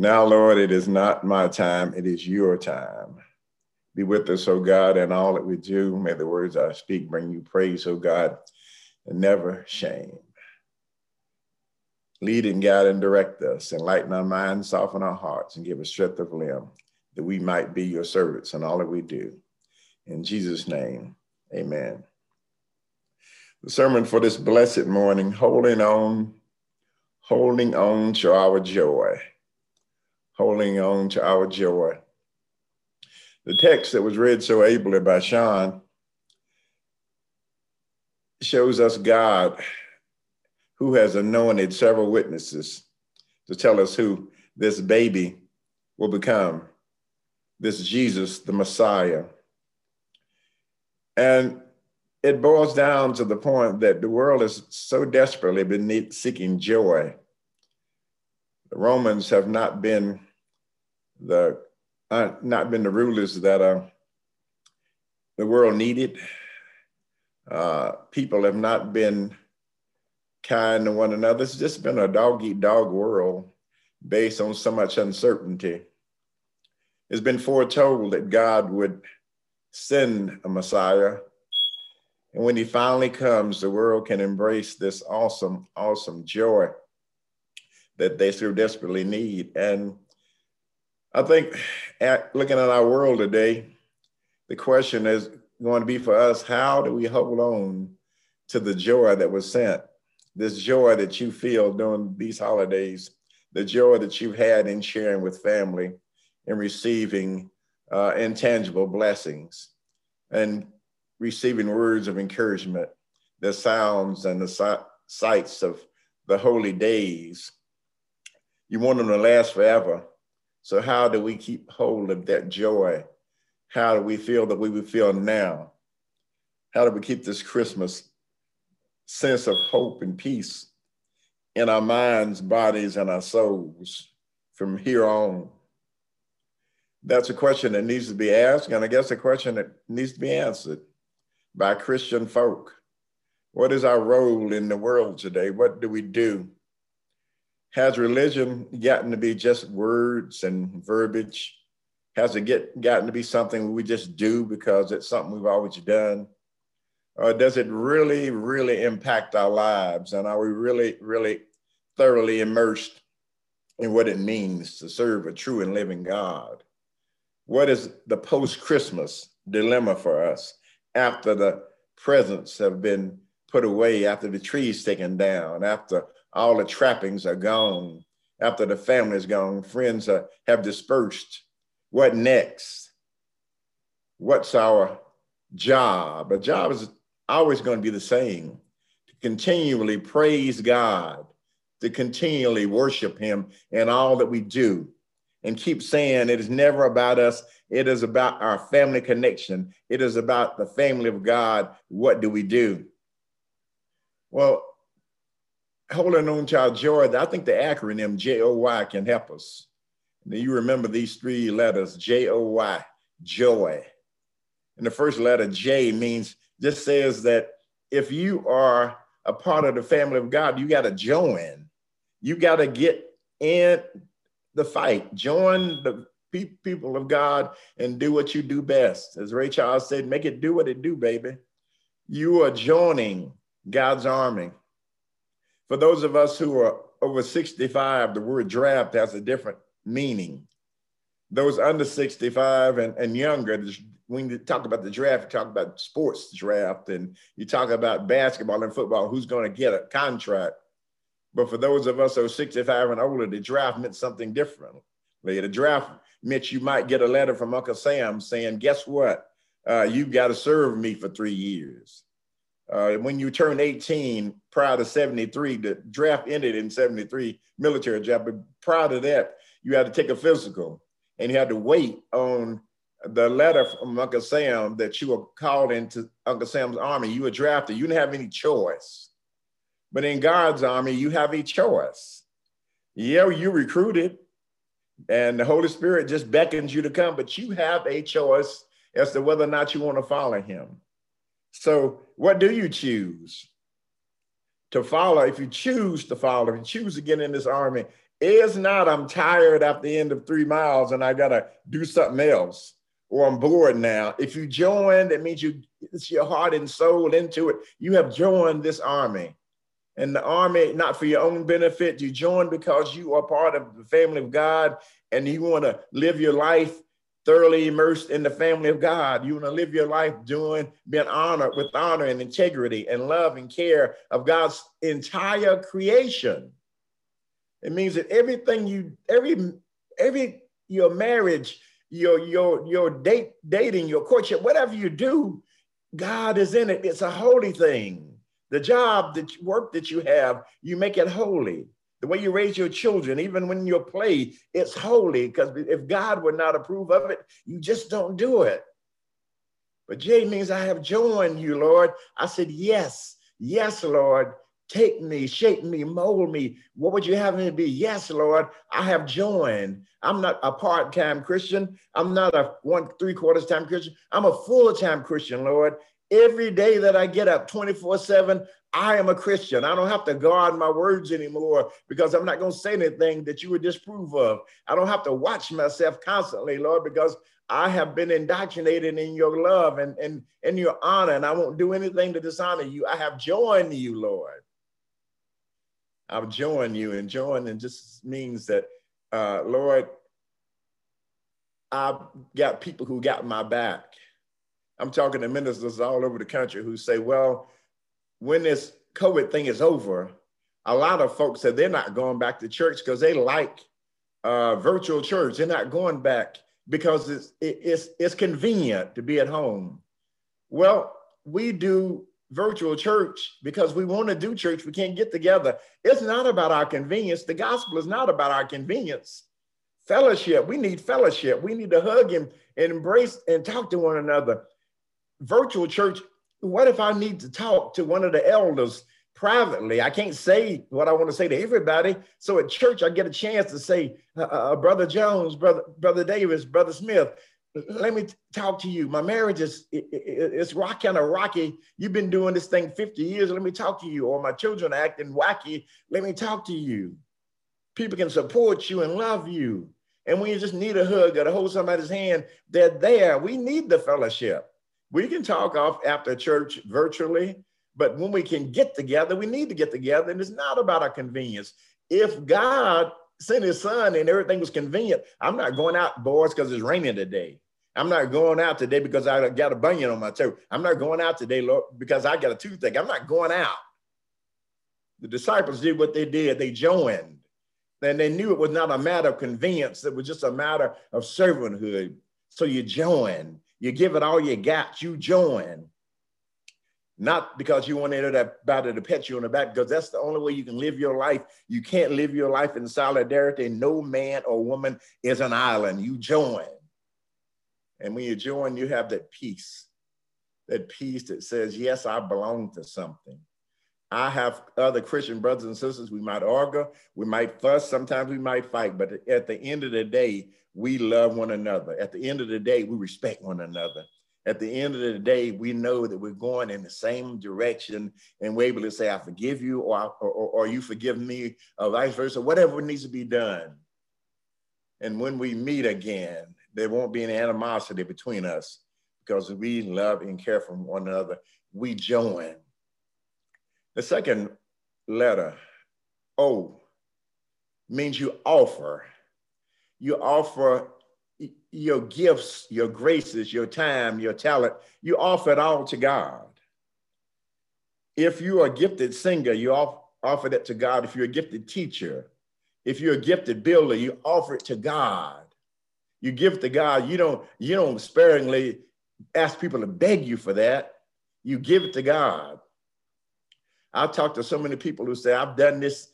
Now, Lord, it is not my time, it is your time. Be with us, O God, in all that we do. May the words I speak bring you praise, O God, and never shame. Lead and guide and direct us, enlighten our minds, soften our hearts, and give us strength of limb that we might be your servants in all that we do. In Jesus' name, amen. The sermon for this blessed morning, holding on, holding on to our joy, holding on to our joy. The text that was read so ably by Sean shows us God who has anointed several witnesses to tell us who this baby will become, this Jesus, the Messiah. And it boils down to the point that the world is so desperately been seeking joy. The Romans have not been the uh, not been the rulers that uh, the world needed. Uh, people have not been kind to one another. It's just been a dog eat dog world based on so much uncertainty. It's been foretold that God would send a Messiah. And when he finally comes, the world can embrace this awesome, awesome joy that they so desperately need. And I think at, looking at our world today, the question is going to be for us how do we hold on to the joy that was sent this joy that you feel during these holidays, the joy that you've had in sharing with family and receiving uh, intangible blessings and receiving words of encouragement, the sounds and the si- sights of the holy days. You want them to last forever. So, how do we keep hold of that joy? How do we feel that we would feel now? How do we keep this Christmas sense of hope and peace in our minds, bodies, and our souls from here on? That's a question that needs to be asked, and I guess a question that needs to be answered by Christian folk. What is our role in the world today? What do we do? Has religion gotten to be just words and verbiage? Has it get, gotten to be something we just do because it's something we've always done? or does it really, really impact our lives? And are we really, really thoroughly immersed in what it means to serve a true and living God? What is the post Christmas dilemma for us after the presents have been put away, after the trees taken down, after all the trappings are gone, after the family's gone, friends are, have dispersed? What next? What's our job? A job is always going to be the same to continually praise God, to continually worship Him in all that we do, and keep saying it is never about us. It is about our family connection. It is about the family of God. What do we do? Well, holding on to our joy, I think the acronym JOY can help us. Now you remember these three letters, J O Y, joy. And the first letter, J, means just says that if you are a part of the family of God, you got to join. You got to get in the fight. Join the pe- people of God and do what you do best. As Ray Charles said, make it do what it do, baby. You are joining God's army. For those of us who are over 65, the word draft has a different meaning. Those under 65 and, and younger, when you talk about the draft, you talk about sports draft and you talk about basketball and football, who's going to get a contract. But for those of us who are 65 and older, the draft meant something different. The draft meant you might get a letter from Uncle Sam saying, guess what? Uh, you got to serve me for three years. Uh, when you turn 18, prior to 73, the draft ended in 73, military draft, but prior to that, you had to take a physical and you had to wait on the letter from Uncle Sam that you were called into Uncle Sam's army, you were drafted. You didn't have any choice. But in God's army, you have a choice. Yeah, you recruited, and the Holy Spirit just beckons you to come, but you have a choice as to whether or not you want to follow him. So, what do you choose? To follow, if you choose to follow, if you choose to get in this army, is not I'm tired at the end of three miles and I gotta do something else or I'm bored now. If you join, that means you it's your heart and soul into it. You have joined this army. And the army, not for your own benefit, you join because you are part of the family of God and you want to live your life thoroughly immersed in the family of God. You want to live your life doing, being honored with honor and integrity and love and care of God's entire creation. It means that everything you, every, every, your marriage, your, your, your date, dating, your courtship, whatever you do, God is in it. It's a holy thing. The job, the work that you have, you make it holy. The way you raise your children, even when you play, it's holy because if God would not approve of it, you just don't do it. But J means I have joined you, Lord. I said, Yes, yes, Lord. Take me, shape me, mold me. What would you have me be? Yes, Lord, I have joined. I'm not a part time Christian. I'm not a one, three quarters time Christian. I'm a full time Christian, Lord. Every day that I get up 24 7, I am a Christian. I don't have to guard my words anymore because I'm not going to say anything that you would disprove of. I don't have to watch myself constantly, Lord, because I have been indoctrinated in your love and, and, and your honor, and I won't do anything to dishonor you. I have joined you, Lord. I've joined you, and joining just means that, uh, Lord, I've got people who got my back. I'm talking to ministers all over the country who say, well, when this COVID thing is over, a lot of folks said they're not going back to church because they like uh, virtual church. They're not going back because it's, it, it's, it's convenient to be at home. Well, we do virtual church because we want to do church. We can't get together. It's not about our convenience. The gospel is not about our convenience. Fellowship, we need fellowship. We need to hug him and embrace and talk to one another. Virtual church, what if I need to talk to one of the elders privately? I can't say what I want to say to everybody. So at church, I get a chance to say, uh, uh, Brother Jones, Brother, Brother Davis, Brother Smith, let me talk to you. My marriage is it, it, it's rock kind of rocky. You've been doing this thing 50 years. Let me talk to you. Or my children are acting wacky. Let me talk to you. People can support you and love you. And when you just need a hug or to hold somebody's hand, they're there. We need the fellowship. We can talk off after church virtually, but when we can get together, we need to get together. And it's not about our convenience. If God sent his son and everything was convenient. I'm not going out, boys, because it's raining today. I'm not going out today because I got a bunion on my toe. I'm not going out today, Lord, because I got a toothache. I'm not going out. The disciples did what they did. They joined. And they knew it was not a matter of convenience. It was just a matter of servanthood. So you join. You give it all you got. You join not because you want anybody to pet you on the back, because that's the only way you can live your life. You can't live your life in solidarity. No man or woman is an island. You join. And when you join, you have that peace, that peace that says, yes, I belong to something. I have other Christian brothers and sisters. We might argue, we might fuss, sometimes we might fight, but at the end of the day, we love one another. At the end of the day, we respect one another at the end of the day, we know that we're going in the same direction and we're able to say, I forgive you or, or, or you forgive me or vice versa, whatever needs to be done. And when we meet again, there won't be any animosity between us because we love and care for one another. We join. The second letter, O, means you offer. You offer your gifts, your graces, your time, your talent, you offer it all to God. If you are a gifted singer, you offer that to God. If you're a gifted teacher, if you're a gifted builder, you offer it to God. You give it to God. You don't, you don't sparingly ask people to beg you for that. You give it to God. I've talked to so many people who say, I've done this,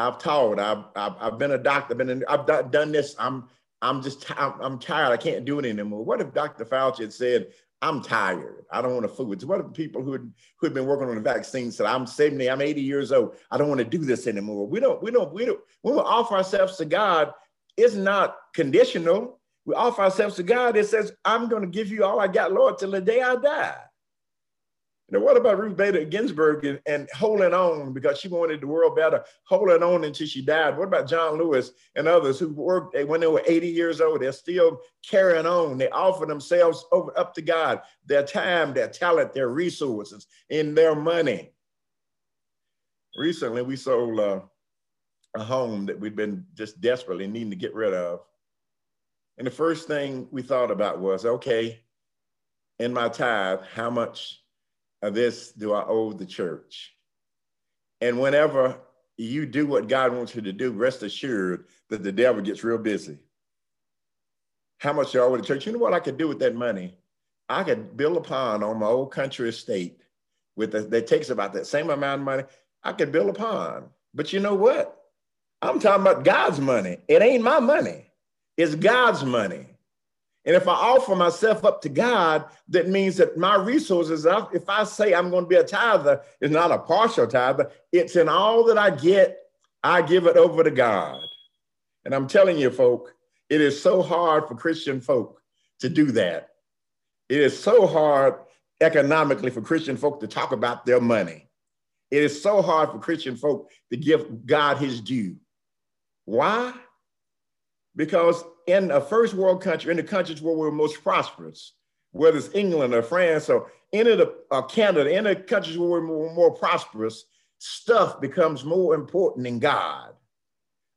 I've taught, I've, I've, been a doctor, I've, been I've done this, I'm, I'm just, I'm, tired. I can't do it anymore. What if Dr. Fauci had said, I'm tired. I don't want to food. What if people who who had been working on the vaccine said, I'm 70, I'm 80 years old. I don't want to do this anymore. We don't, we don't, we don't, when we offer ourselves to God, it's not conditional. We offer ourselves to God. It says, I'm going to give you all I got, Lord, till the day I die. And what about Ruth Bader Ginsburg and, and, holding on because she wanted the world better, holding on until she died? What about John Lewis and others who worked when they were 80 years old? They're still carrying on. They offer themselves over up to God, their time, their talent, their resources, and their money. Recently, we sold uh, a home that we'd been just desperately needing to get rid of. And the first thing we thought about was, okay, in my tithe, how much this do I owe the church? And whenever you do what God wants you to do, rest assured that the devil gets real busy. How much you owe the church? You know what I could do with that money? I could build a pond on my old country estate with the, that takes about that same amount of money. I could build a pond. But you know what? I'm talking about God's money. It ain't my money. It's God's money. And if I offer myself up to God, that means that my resources, if I say I'm going to be a tither, it's not a partial tither, it's in all that I get, I give it over to God. And I'm telling you, folk, it is so hard for Christian folk to do that. It is so hard economically for Christian folk to talk about their money. It is so hard for Christian folk to give God his due. Why? Because in a first world country, in the countries where we're most prosperous, whether it's England or France or any of the uh, Canada, in the countries where we're more, more prosperous, stuff becomes more important than God.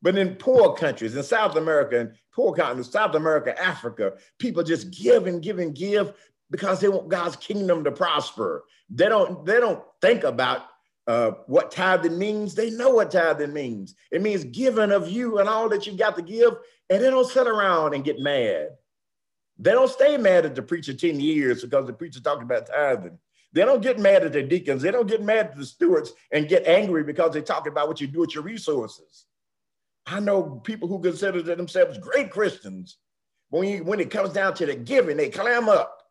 But in poor countries, in South America and poor countries, South America, Africa, people just give and give and give because they want God's kingdom to prosper. They don't, they don't think about uh, what tithing means. They know what tithing means. It means giving of you and all that you got to give, and they don't sit around and get mad. They don't stay mad at the preacher 10 years because the preacher talking about tithing. They don't get mad at the deacons. They don't get mad at the stewards and get angry because they talk about what you do with your resources. I know people who consider themselves great Christians. When, you, when it comes down to the giving, they clam up.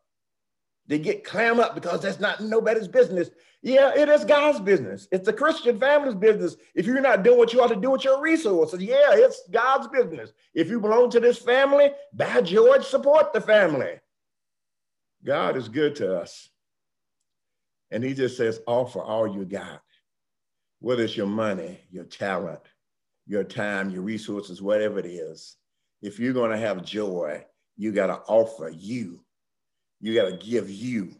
They get clam up because that's not nobody's business. Yeah, it is God's business. It's the Christian family's business. If you're not doing what you ought to do with your resources, yeah, it's God's business. If you belong to this family, by George, support the family. God is good to us. And he just says, offer all you got, whether it's your money, your talent, your time, your resources, whatever it is. If you're going to have joy, you got to offer you. You got to give you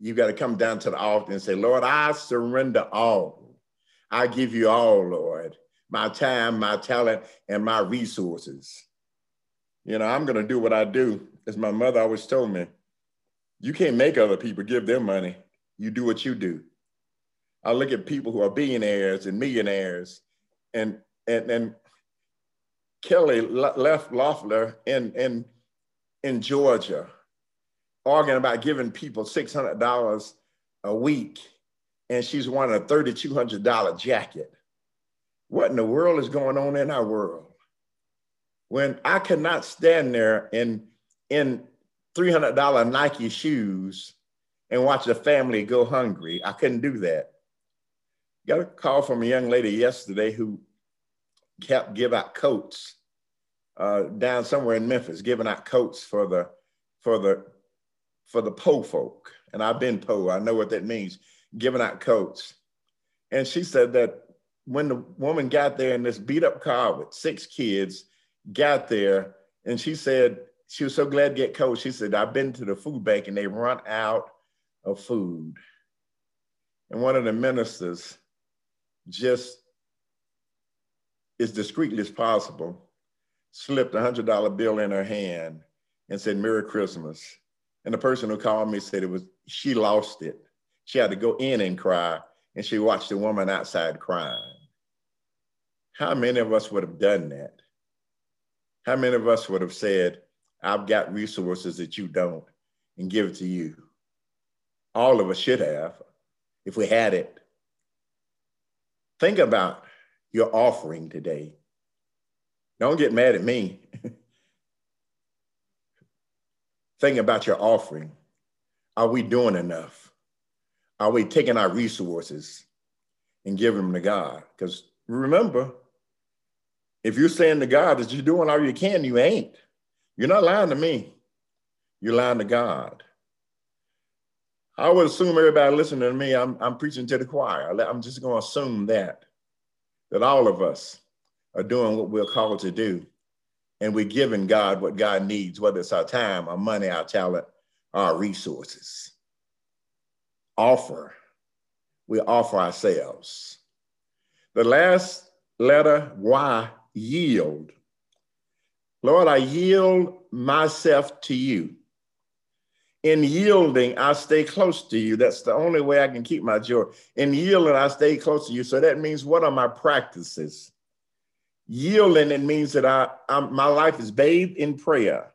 you got to come down to the altar and say, Lord, I surrender all. I give you all, Lord, my time, my talent, and my resources. You know, I'm going to do what I do. As my mother always told me, you can't make other people give their money. You do what you do. I look at people who are billionaires and millionaires, and and and Kelly left Loeffler in in in Georgia arguing about giving people $600 a week and she's wanting a $3,200 jacket. What in the world is going on in our world? When I cannot stand there in, in $300 Nike shoes and watch a family go hungry, I couldn't do that. Got a call from a young lady yesterday who kept give out coats uh, down somewhere in Memphis, giving out coats for the for the for the po folk. And I've been po, I know what that means, giving out coats. And she said that when the woman got there in this beat up car with six kids, got there, and she said she was so glad to get coats. She said, I've been to the food bank and they run out of food. And one of the ministers just as discreetly as possible slipped a hundred dollar bill in her hand and said, Merry Christmas. And the person who called me said it was, she lost it. She had to go in and cry, and she watched the woman outside crying. How many of us would have done that? How many of us would have said, I've got resources that you don't, and give it to you? All of us should have, if we had it. Think about your offering today. Don't get mad at me. Think about your offering. Are we doing enough? Are we taking our resources and giving them to God? Because remember, if you're saying to God that you're doing all you can, you ain't. You're not lying to me. You're lying to God. I would assume everybody listening to me, I'm, I'm preaching to the choir. I'm just going to assume that, that all of us are doing what we're called to do. And we're giving God what God needs, whether it's our time, our money, our talent, our resources. Offer. We offer ourselves. The last letter, Y, yield. Lord, I yield myself to you in yielding, I stay close to you. That's the only way I can keep my joy. In yielding, I stay close to you. So that means what are my practices? Yielding, it means that I, I'm, my life is bathed in prayer.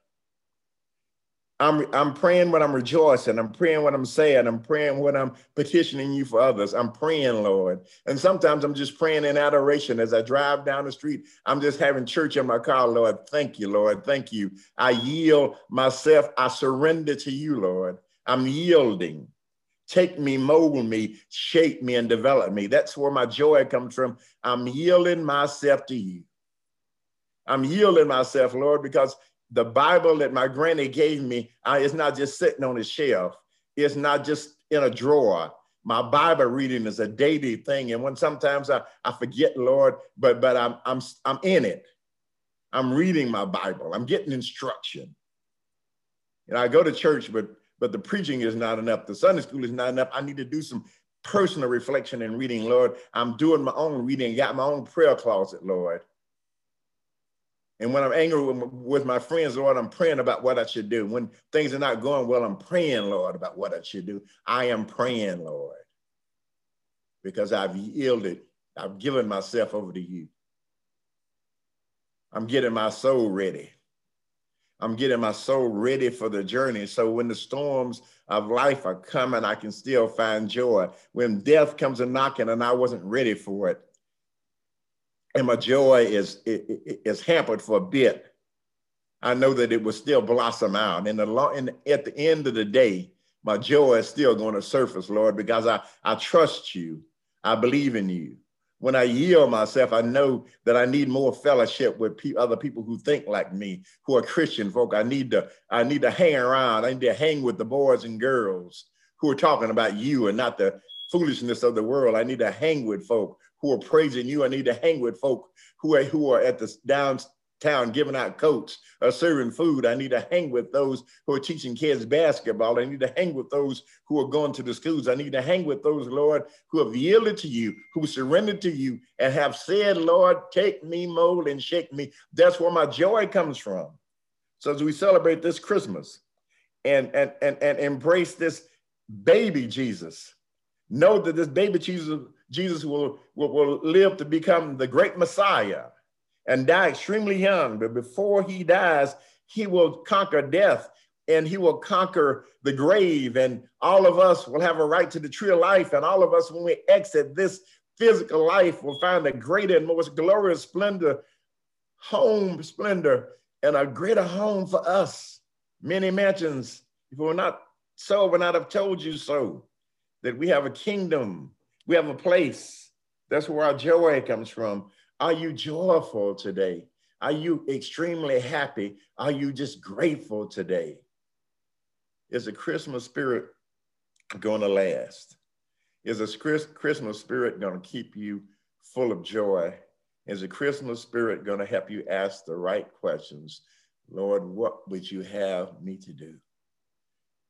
I'm, I'm praying when I'm rejoicing. I'm praying when I'm sad. I'm praying when I'm petitioning you for others. I'm praying, Lord. And sometimes I'm just praying in adoration as I drive down the street. I'm just having church in my car, Lord. Thank you, Lord. Thank you. I yield myself. I surrender to you, Lord. I'm yielding. Take me, mold me, shape me, and develop me. That's where my joy comes from. I'm yielding myself to you. I'm yielding myself, Lord, because the Bible that my granny gave me uh, is not just sitting on a shelf. It's not just in a drawer. My Bible reading is a daily thing. And when sometimes I, I forget, Lord, but but I'm I'm I'm in it. I'm reading my Bible. I'm getting instruction. And I go to church, but but the preaching is not enough. The Sunday school is not enough. I need to do some personal reflection and reading, Lord. I'm doing my own reading, got my own prayer closet, Lord. And when I'm angry with my friends, Lord, I'm praying about what I should do. When things are not going well, I'm praying, Lord, about what I should do. I am praying, Lord, because I've yielded, I've given myself over to you. I'm getting my soul ready. I'm getting my soul ready for the journey. So when the storms of life are coming, I can still find joy. When death comes a knocking and I wasn't ready for it, and my joy is is hampered for a bit. I know that it will still blossom out. And, at the end of the day, my joy is still going to surface, Lord, because I, I trust you. I believe in you. When I yield myself, I know that I need more fellowship with pe- other people who think like me, who are Christian folk. I need to I need to hang around. I need to hang with the boys and girls who are talking about you and not the foolishness of the world. I need to hang with folk who are praising you. I need to hang with folk who are, who are at the downtown giving out coats or serving food. I need to hang with those who are teaching kids basketball. I need to hang with those who are going to the schools. I need to hang with those, Lord, who have yielded to you, who surrendered to you and have said, Lord, take me, mold and shake me. That's where my joy comes from. So as we celebrate this Christmas and, and, and, and embrace this baby Jesus, know that this baby Jesus Jesus will, will, will live to become the great Messiah and die extremely young. But before he dies, he will conquer death and he will conquer the grave. And all of us will have a right to the tree of life. And all of us, when we exit this physical life, will find a greater and most glorious splendor, home splendor, and a greater home for us. Many mansions, if it were not so, we would not have told you so, that we have a kingdom we have a place. That's where our joy comes from. Are you joyful today? Are you extremely happy? Are you just grateful today? Is the Christmas spirit going to last? Is the Christmas spirit going to keep you full of joy? Is the Christmas spirit going to help you ask the right questions? Lord, what would you have me to do?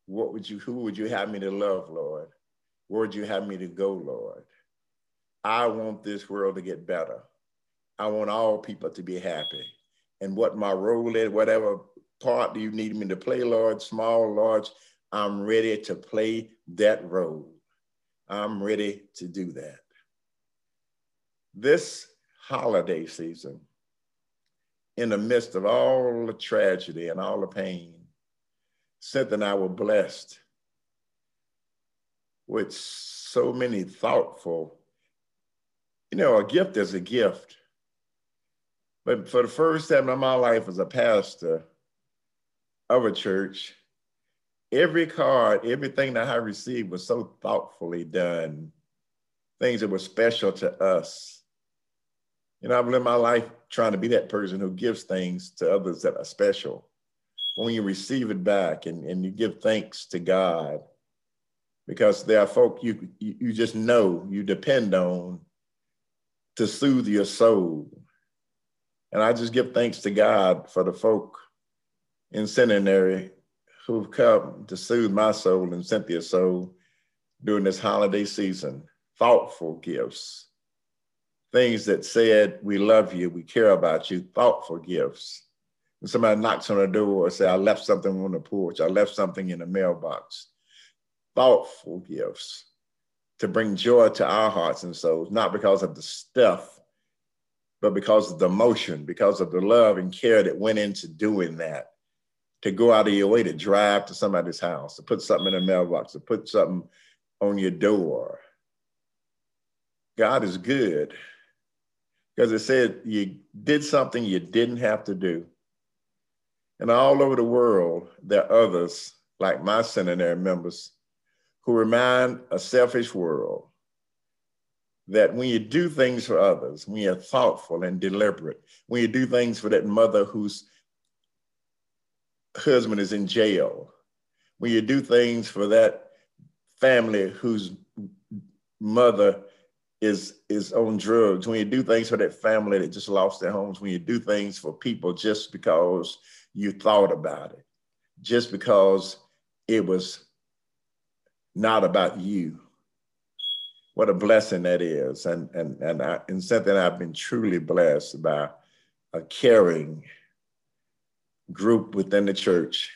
What would you, who would you have me to love, Lord? Where would you have me to go, Lord? I want this world to get better. I want all people to be happy. And what my role is, whatever part do you need me to play, Lord, small, large, I'm ready to play that role. I'm ready to do that. This holiday season, in the midst of all the tragedy and all the pain, Cynthia and I were blessed with so many thoughtful, you know, a gift is a gift. But for the first time in my life as a pastor of a church, every card, everything that I received was so thoughtfully done, things that were special to us. You know, I've lived my life trying to be that person who gives things to others that are special. When you receive it back and, and you give thanks to God because there are folk you, you just know, you depend on to soothe your soul. And I just give thanks to God for the folk in seminary who've come to soothe my soul and Cynthia's soul during this holiday season. Thoughtful gifts, things that said, We love you, we care about you, thoughtful gifts. When somebody knocks on the door and say, I left something on the porch, I left something in the mailbox. Thoughtful gifts to bring joy to our hearts and souls, not because of the stuff, but because of the motion, because of the love and care that went into doing that. To go out of your way to drive to somebody's house, to put something in a mailbox, to put something on your door. God is good because it said you did something you didn't have to do. And all over the world, there are others like my seminary members who remind a selfish world that when you do things for others, when you're thoughtful and deliberate, when you do things for that mother whose husband is in jail, when you do things for that family whose mother is is on drugs, when you do things for that family that just lost their homes, when you do things for people just because you thought about it, just because it was not about you. What a blessing that is. And, and, and, I, and something I've been truly blessed by a caring group within the church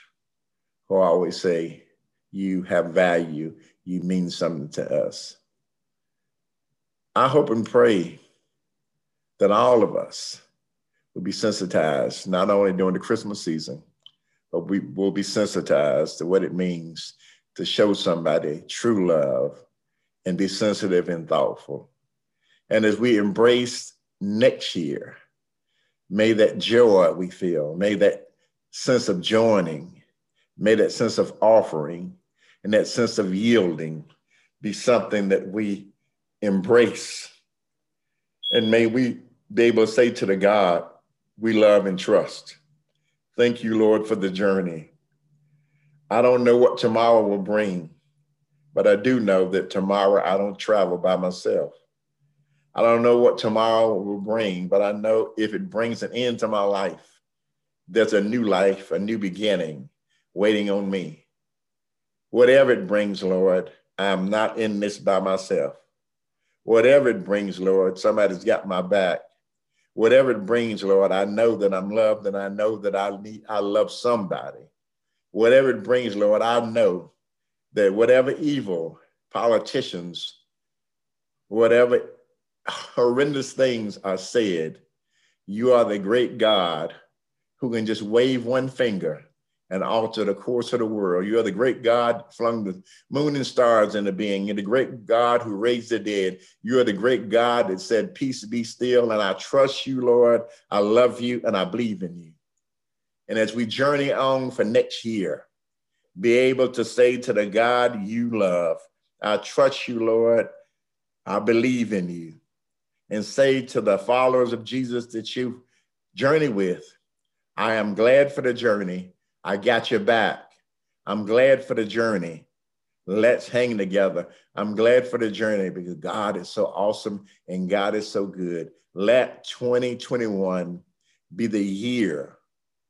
who always say, You have value, you mean something to us. I hope and pray that all of us will be sensitized, not only during the Christmas season, but we will be sensitized to what it means to show somebody true love and be sensitive and thoughtful. And as we embrace next year, may that joy we feel, may that sense of joining, may that sense of offering, and that sense of yielding be something that we embrace. And may we be able to say to the God we love and trust, Thank you, Lord, for the journey. I don't know what tomorrow will bring, but I do know that tomorrow I don't travel by myself. I don't know what tomorrow will bring, but I know if it brings an end to my life, there's a new life, a new beginning waiting on me. Whatever it brings, Lord, I am not in this by myself. Whatever it brings, Lord, somebody's got my back. Whatever it brings, Lord, I know that I'm loved and I know that I need I love somebody whatever it brings, Lord, I know that whatever evil politicians, whatever horrendous things are said, you are the great God who can just wave one finger and alter the course of the world. You are the great God flung the moon and stars into being. You're the great God who raised the dead. You are the great God that said, Peace be still. And I trust you, Lord. I love you and I believe in you. And as we journey on for next year, be able to say to the God you love, I trust you, Lord. I believe in you. And say to the followers of Jesus that you journey with, I am glad for the journey. I got your back. I'm glad for the journey. Let's hang together. I'm glad for the journey because God is so awesome and God is so good. Let 2021 be the year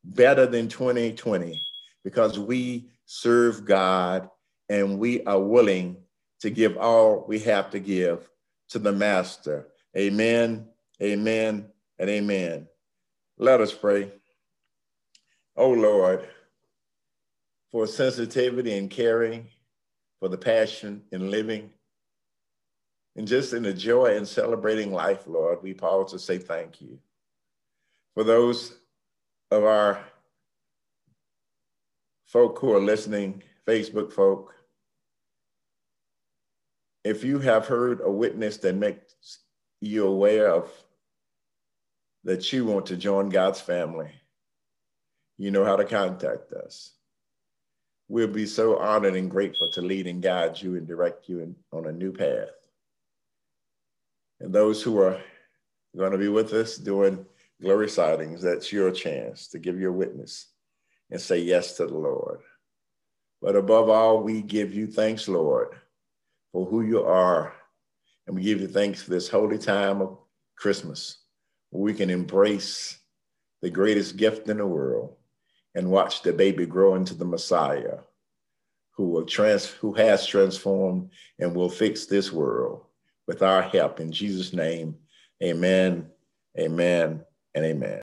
better than 2020 because we serve God and we are willing to give all we have to give to the Master. Amen, amen, and amen. Let us pray. Oh Lord, for sensitivity and caring, for the passion in living, and just in the joy in celebrating life, Lord, we pause to say thank you. For those of our folk who are listening, Facebook folk, if you have heard a witness that makes you aware of that you want to join God's family, you know how to contact us. We'll be so honored and grateful to lead and guide you and direct you in, on a new path. And those who are going to be with us doing glory sightings, that's your chance to give your witness and say yes to the Lord. But above all, we give you thanks, Lord, for who you are. And we give you thanks for this holy time of Christmas, where we can embrace the greatest gift in the world and watch the baby grow into the Messiah who will trans who has transformed and will fix this world with our help in Jesus' name. Amen, amen, and amen.